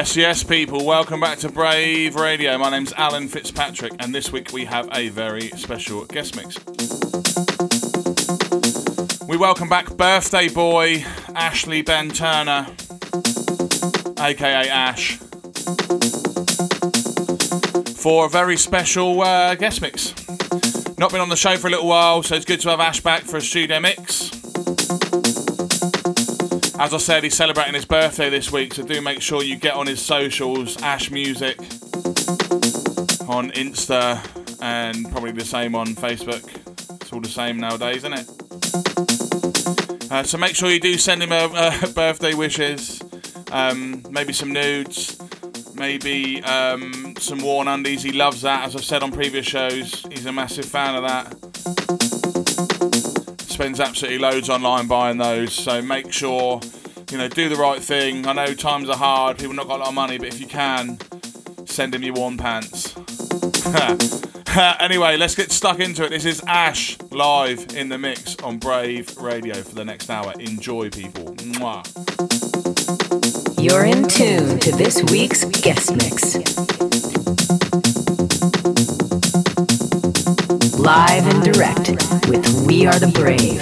Yes, yes, people. Welcome back to Brave Radio. My name's Alan Fitzpatrick, and this week we have a very special guest mix. We welcome back birthday boy Ashley Ben Turner, aka Ash, for a very special uh, guest mix. Not been on the show for a little while, so it's good to have Ash back for a studio mix. As I said, he's celebrating his birthday this week, so do make sure you get on his socials, Ash Music, on Insta, and probably the same on Facebook. It's all the same nowadays, isn't it? Uh, so make sure you do send him a, birthday wishes, um, maybe some nudes, maybe um, some worn undies. He loves that, as I've said on previous shows. He's a massive fan of that. Spends absolutely loads online buying those. So make sure, you know, do the right thing. I know times are hard, people not got a lot of money, but if you can, send him your warm pants. anyway, let's get stuck into it. This is Ash live in the mix on Brave Radio for the next hour. Enjoy, people. Mwah. You're in tune to this week's guest mix. Live and direct with We Are the Brave.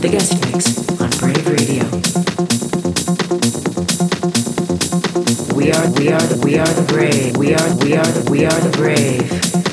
The guest mix on Brave Radio. We are, we are the, we are the brave. We are, we are the, we are the brave.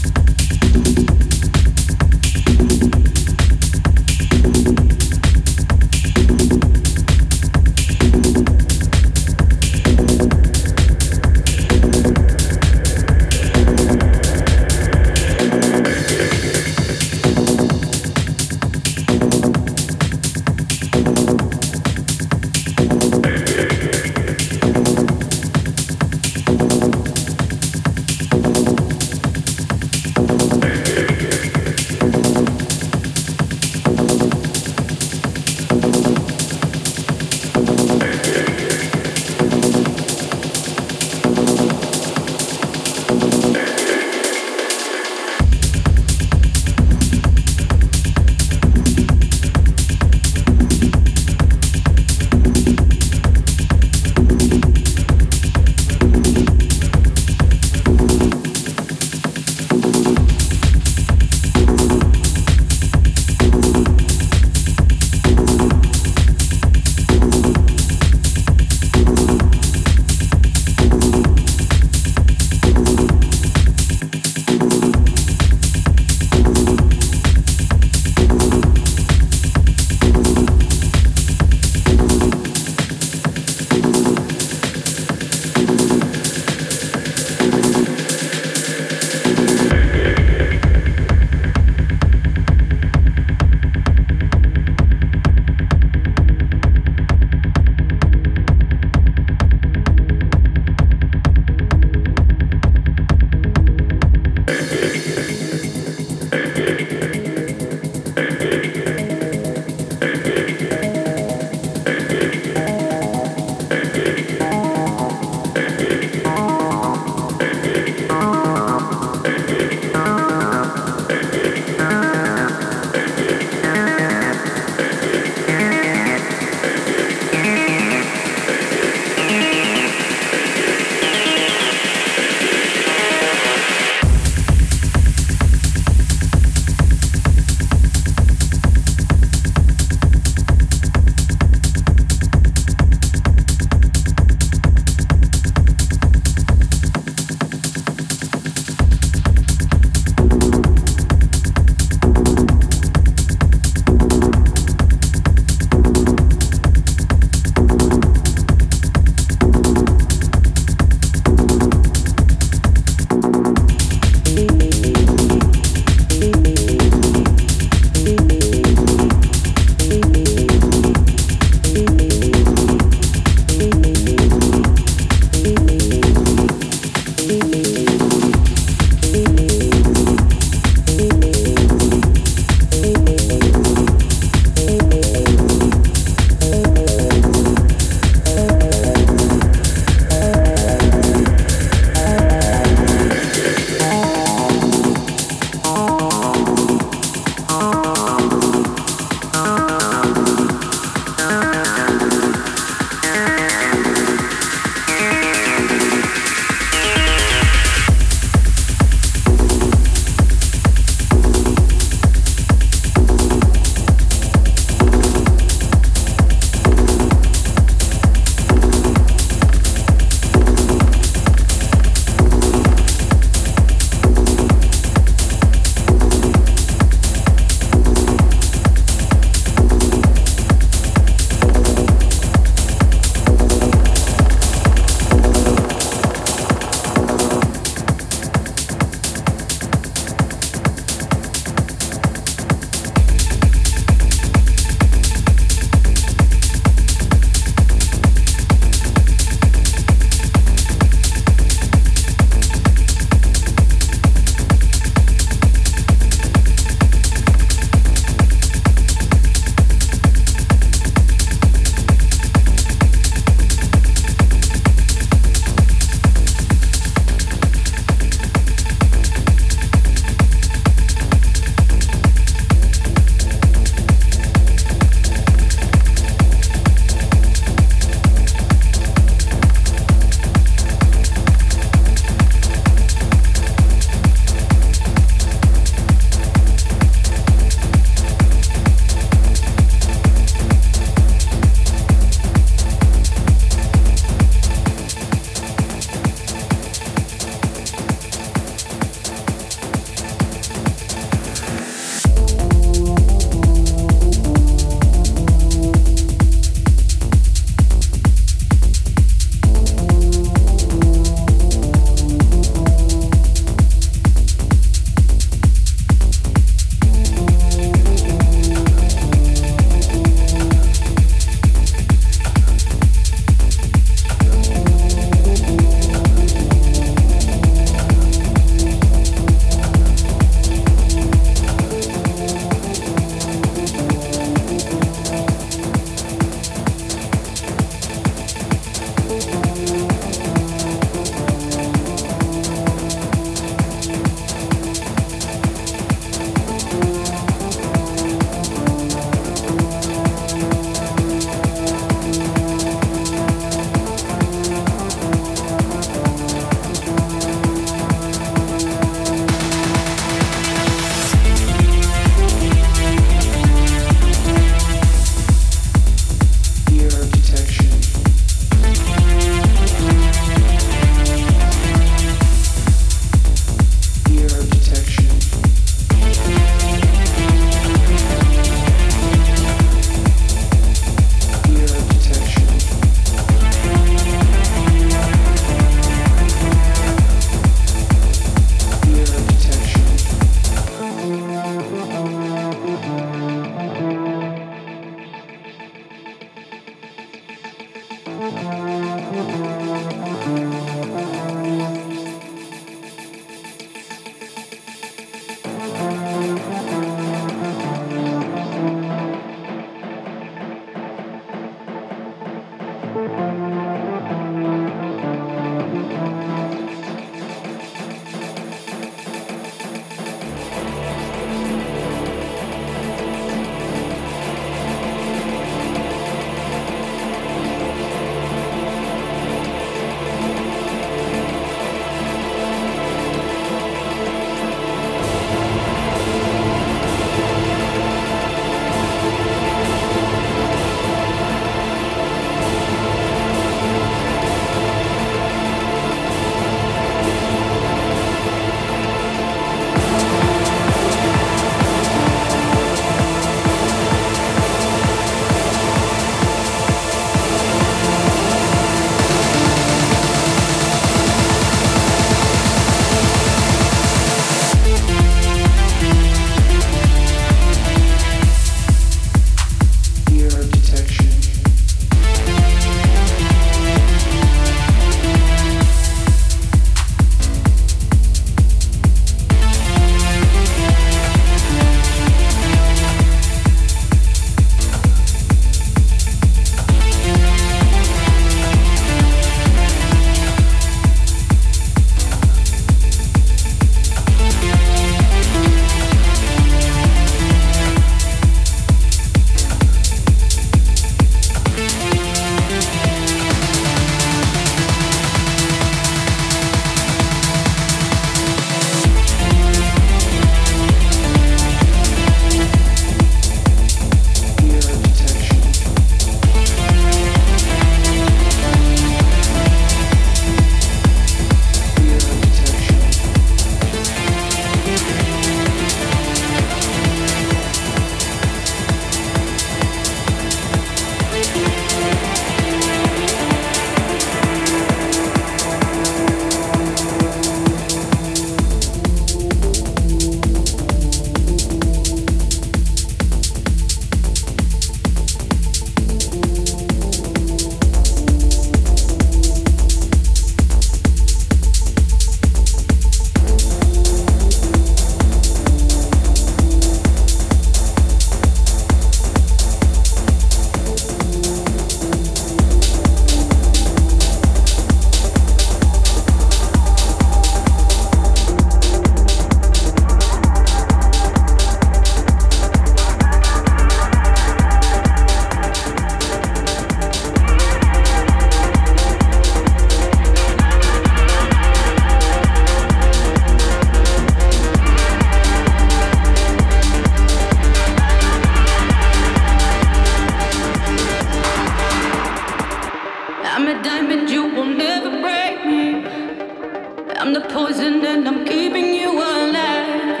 The poison and I'm keeping you alive.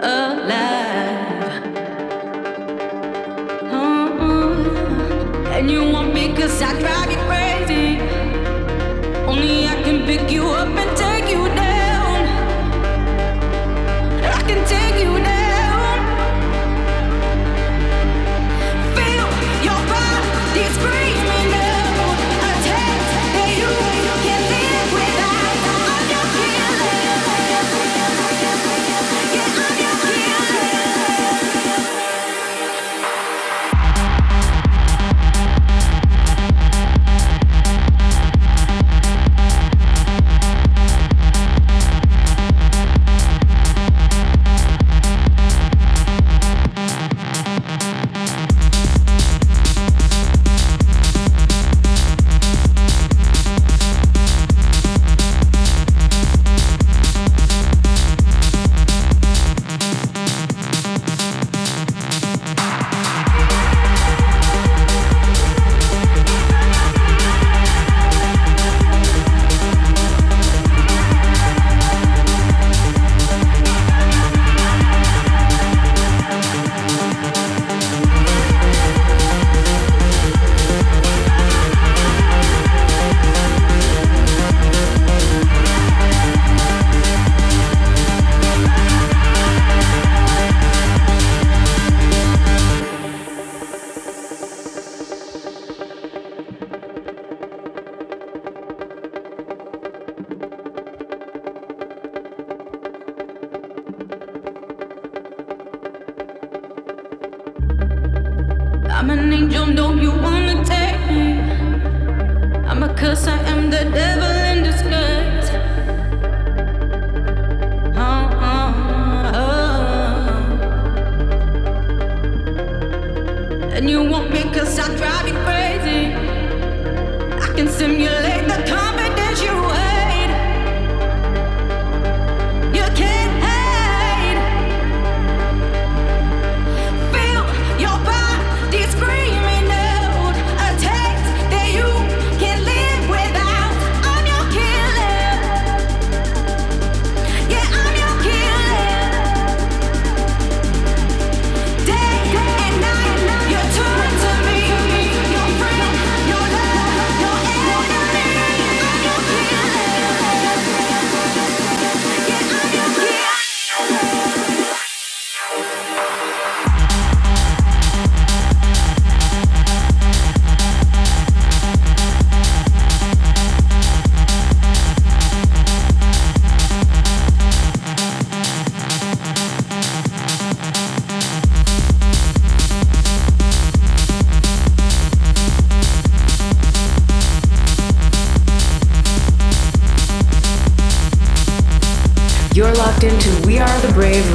Alive. Mm-hmm. And you want me cause I drive you crazy. Only I can pick you up I'm an angel, no, you wanna take me. I'm a curse, I am the devil in disguise. Oh, oh, oh. And you want me cause I drive you crazy. I can simulate.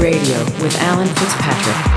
Radio with Alan Fitzpatrick.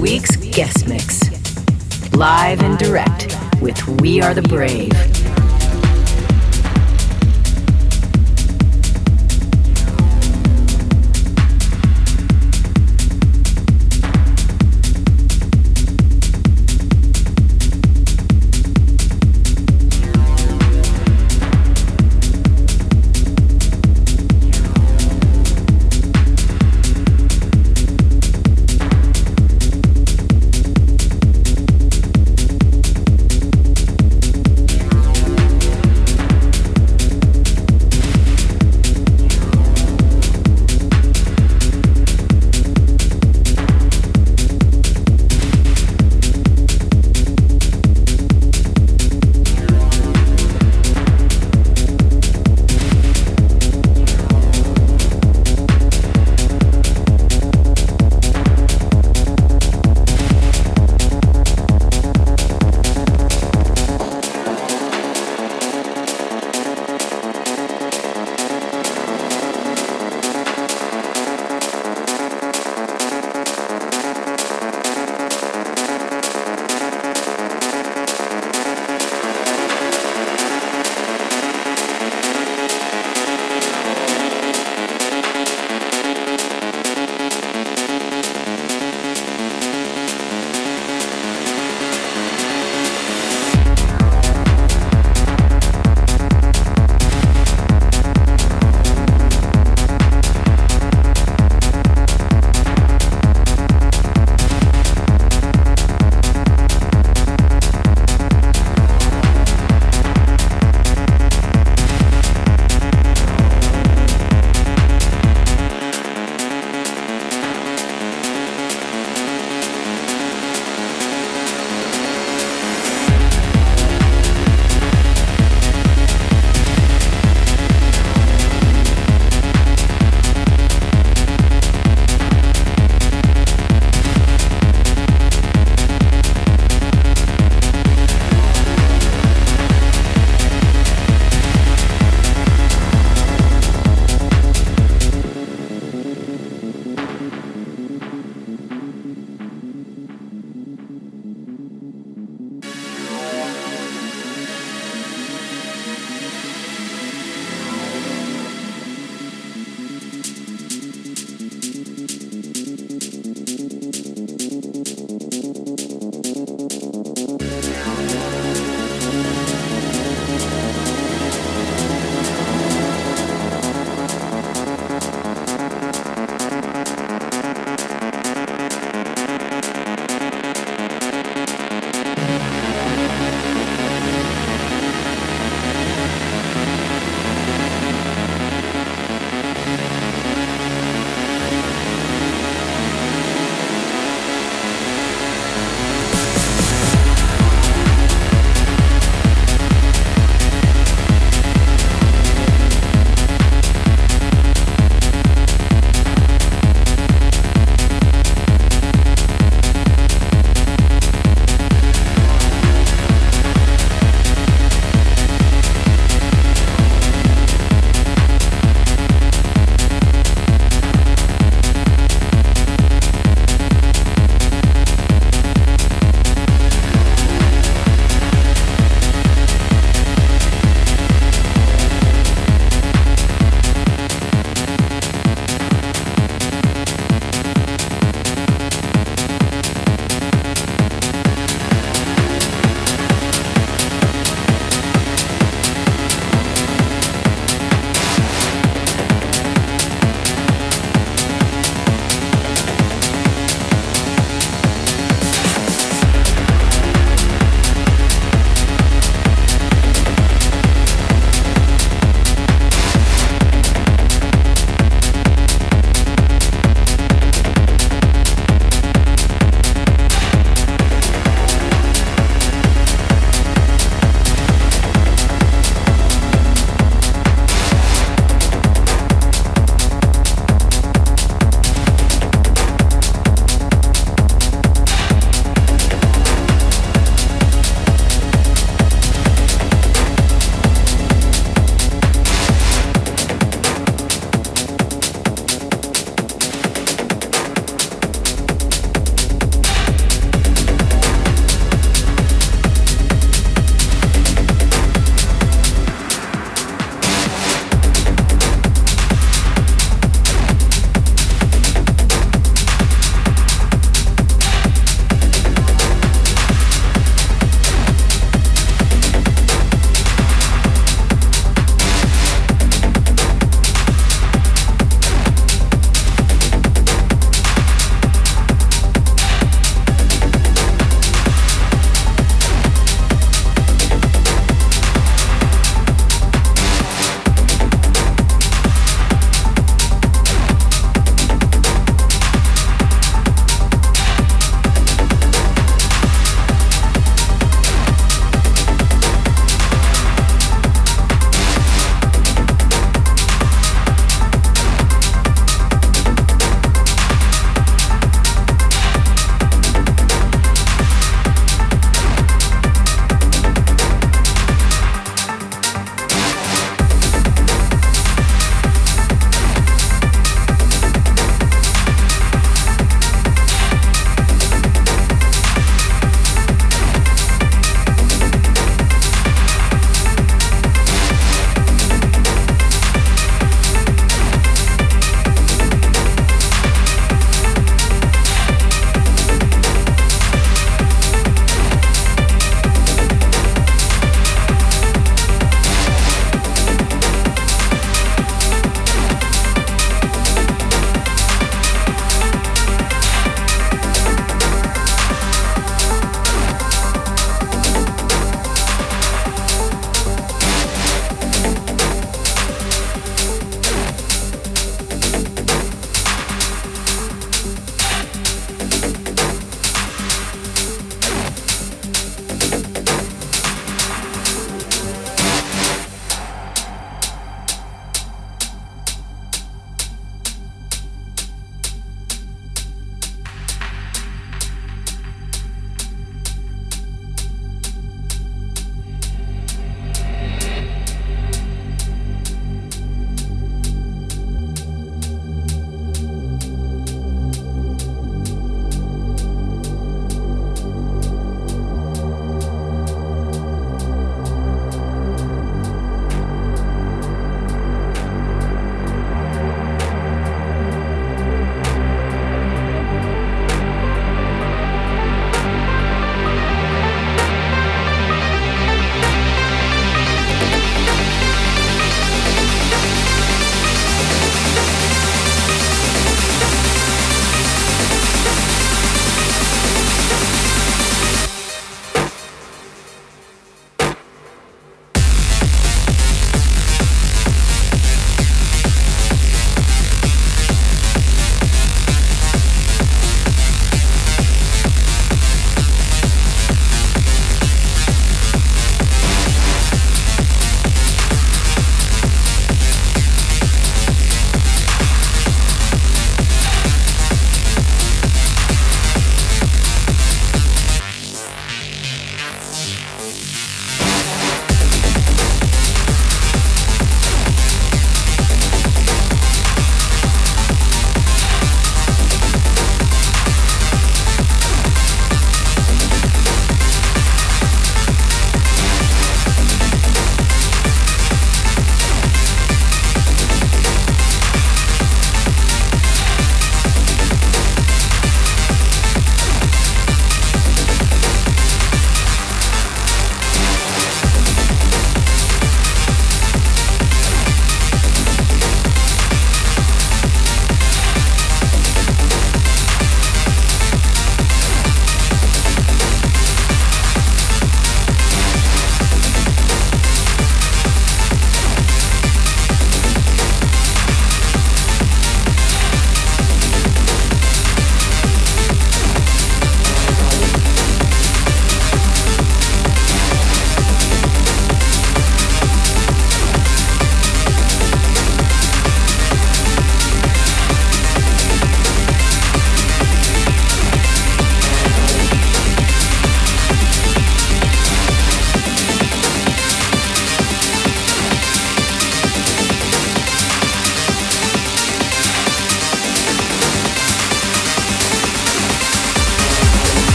week's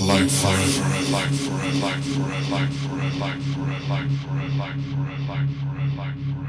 life, forever. life, forever. life, forever. life, forever. life, forever. life, forever. life, forever. life, forever. life, life,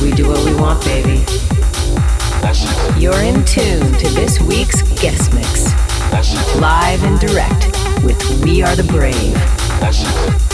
We do what we want, baby. You're in tune to this week's guest mix. Live and direct with We Are the Brave.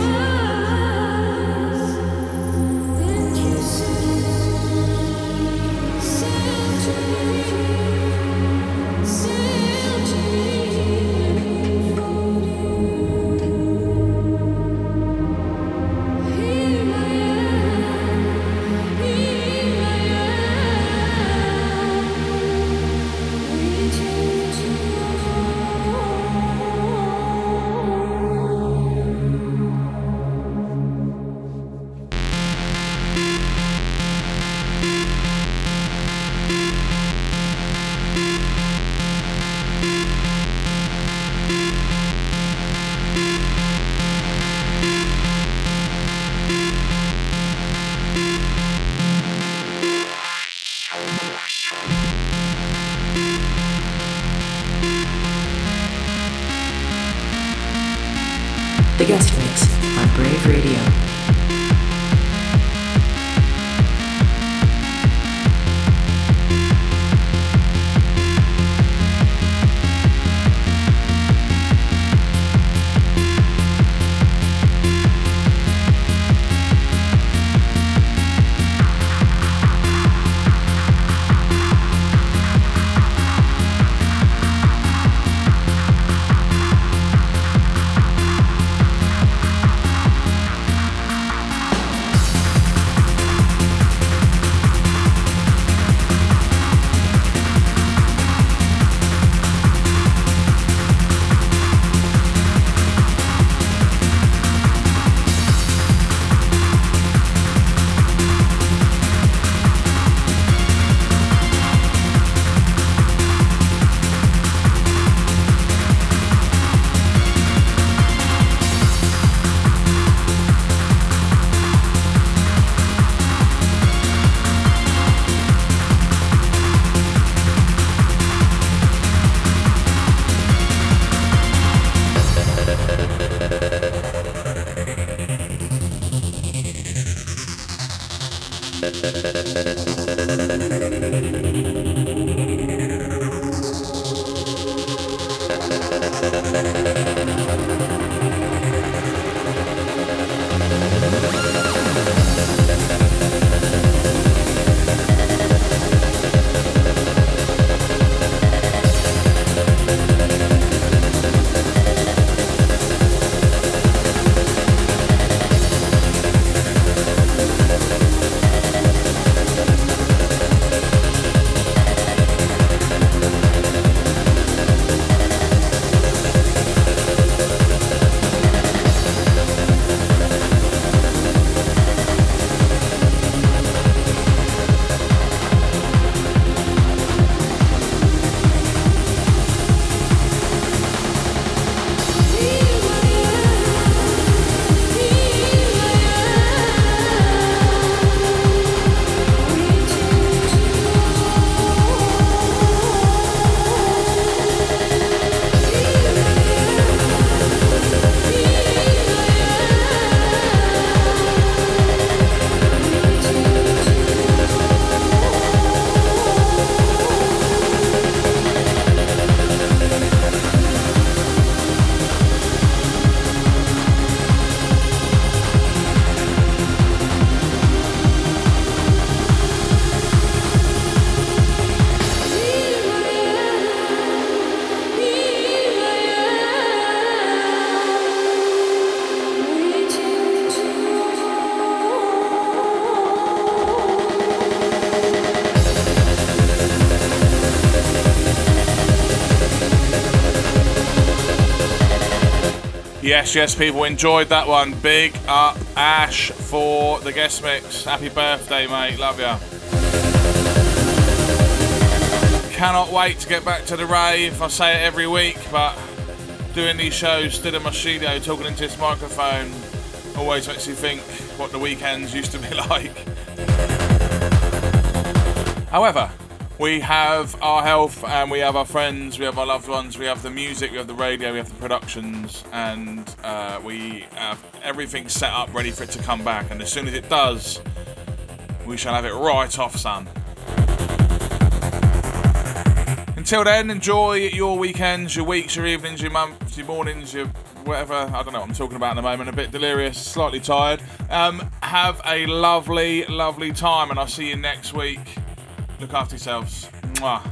The guest mix on Brave Radio. Yes, yes, people enjoyed that one. Big up Ash for the guest mix. Happy birthday, mate. Love ya. Cannot wait to get back to the rave. I say it every week, but doing these shows, stood in my studio, talking into this microphone, always makes you think what the weekends used to be like. However, we have our health and we have our friends, we have our loved ones, we have the music, we have the radio, we have the productions, and uh, we have everything set up ready for it to come back. And as soon as it does, we shall have it right off, son. Until then, enjoy your weekends, your weeks, your evenings, your months, your mornings, your whatever. I don't know what I'm talking about in the moment. A bit delirious, slightly tired. Um, have a lovely, lovely time, and I'll see you next week. Look after yourselves. Mwah.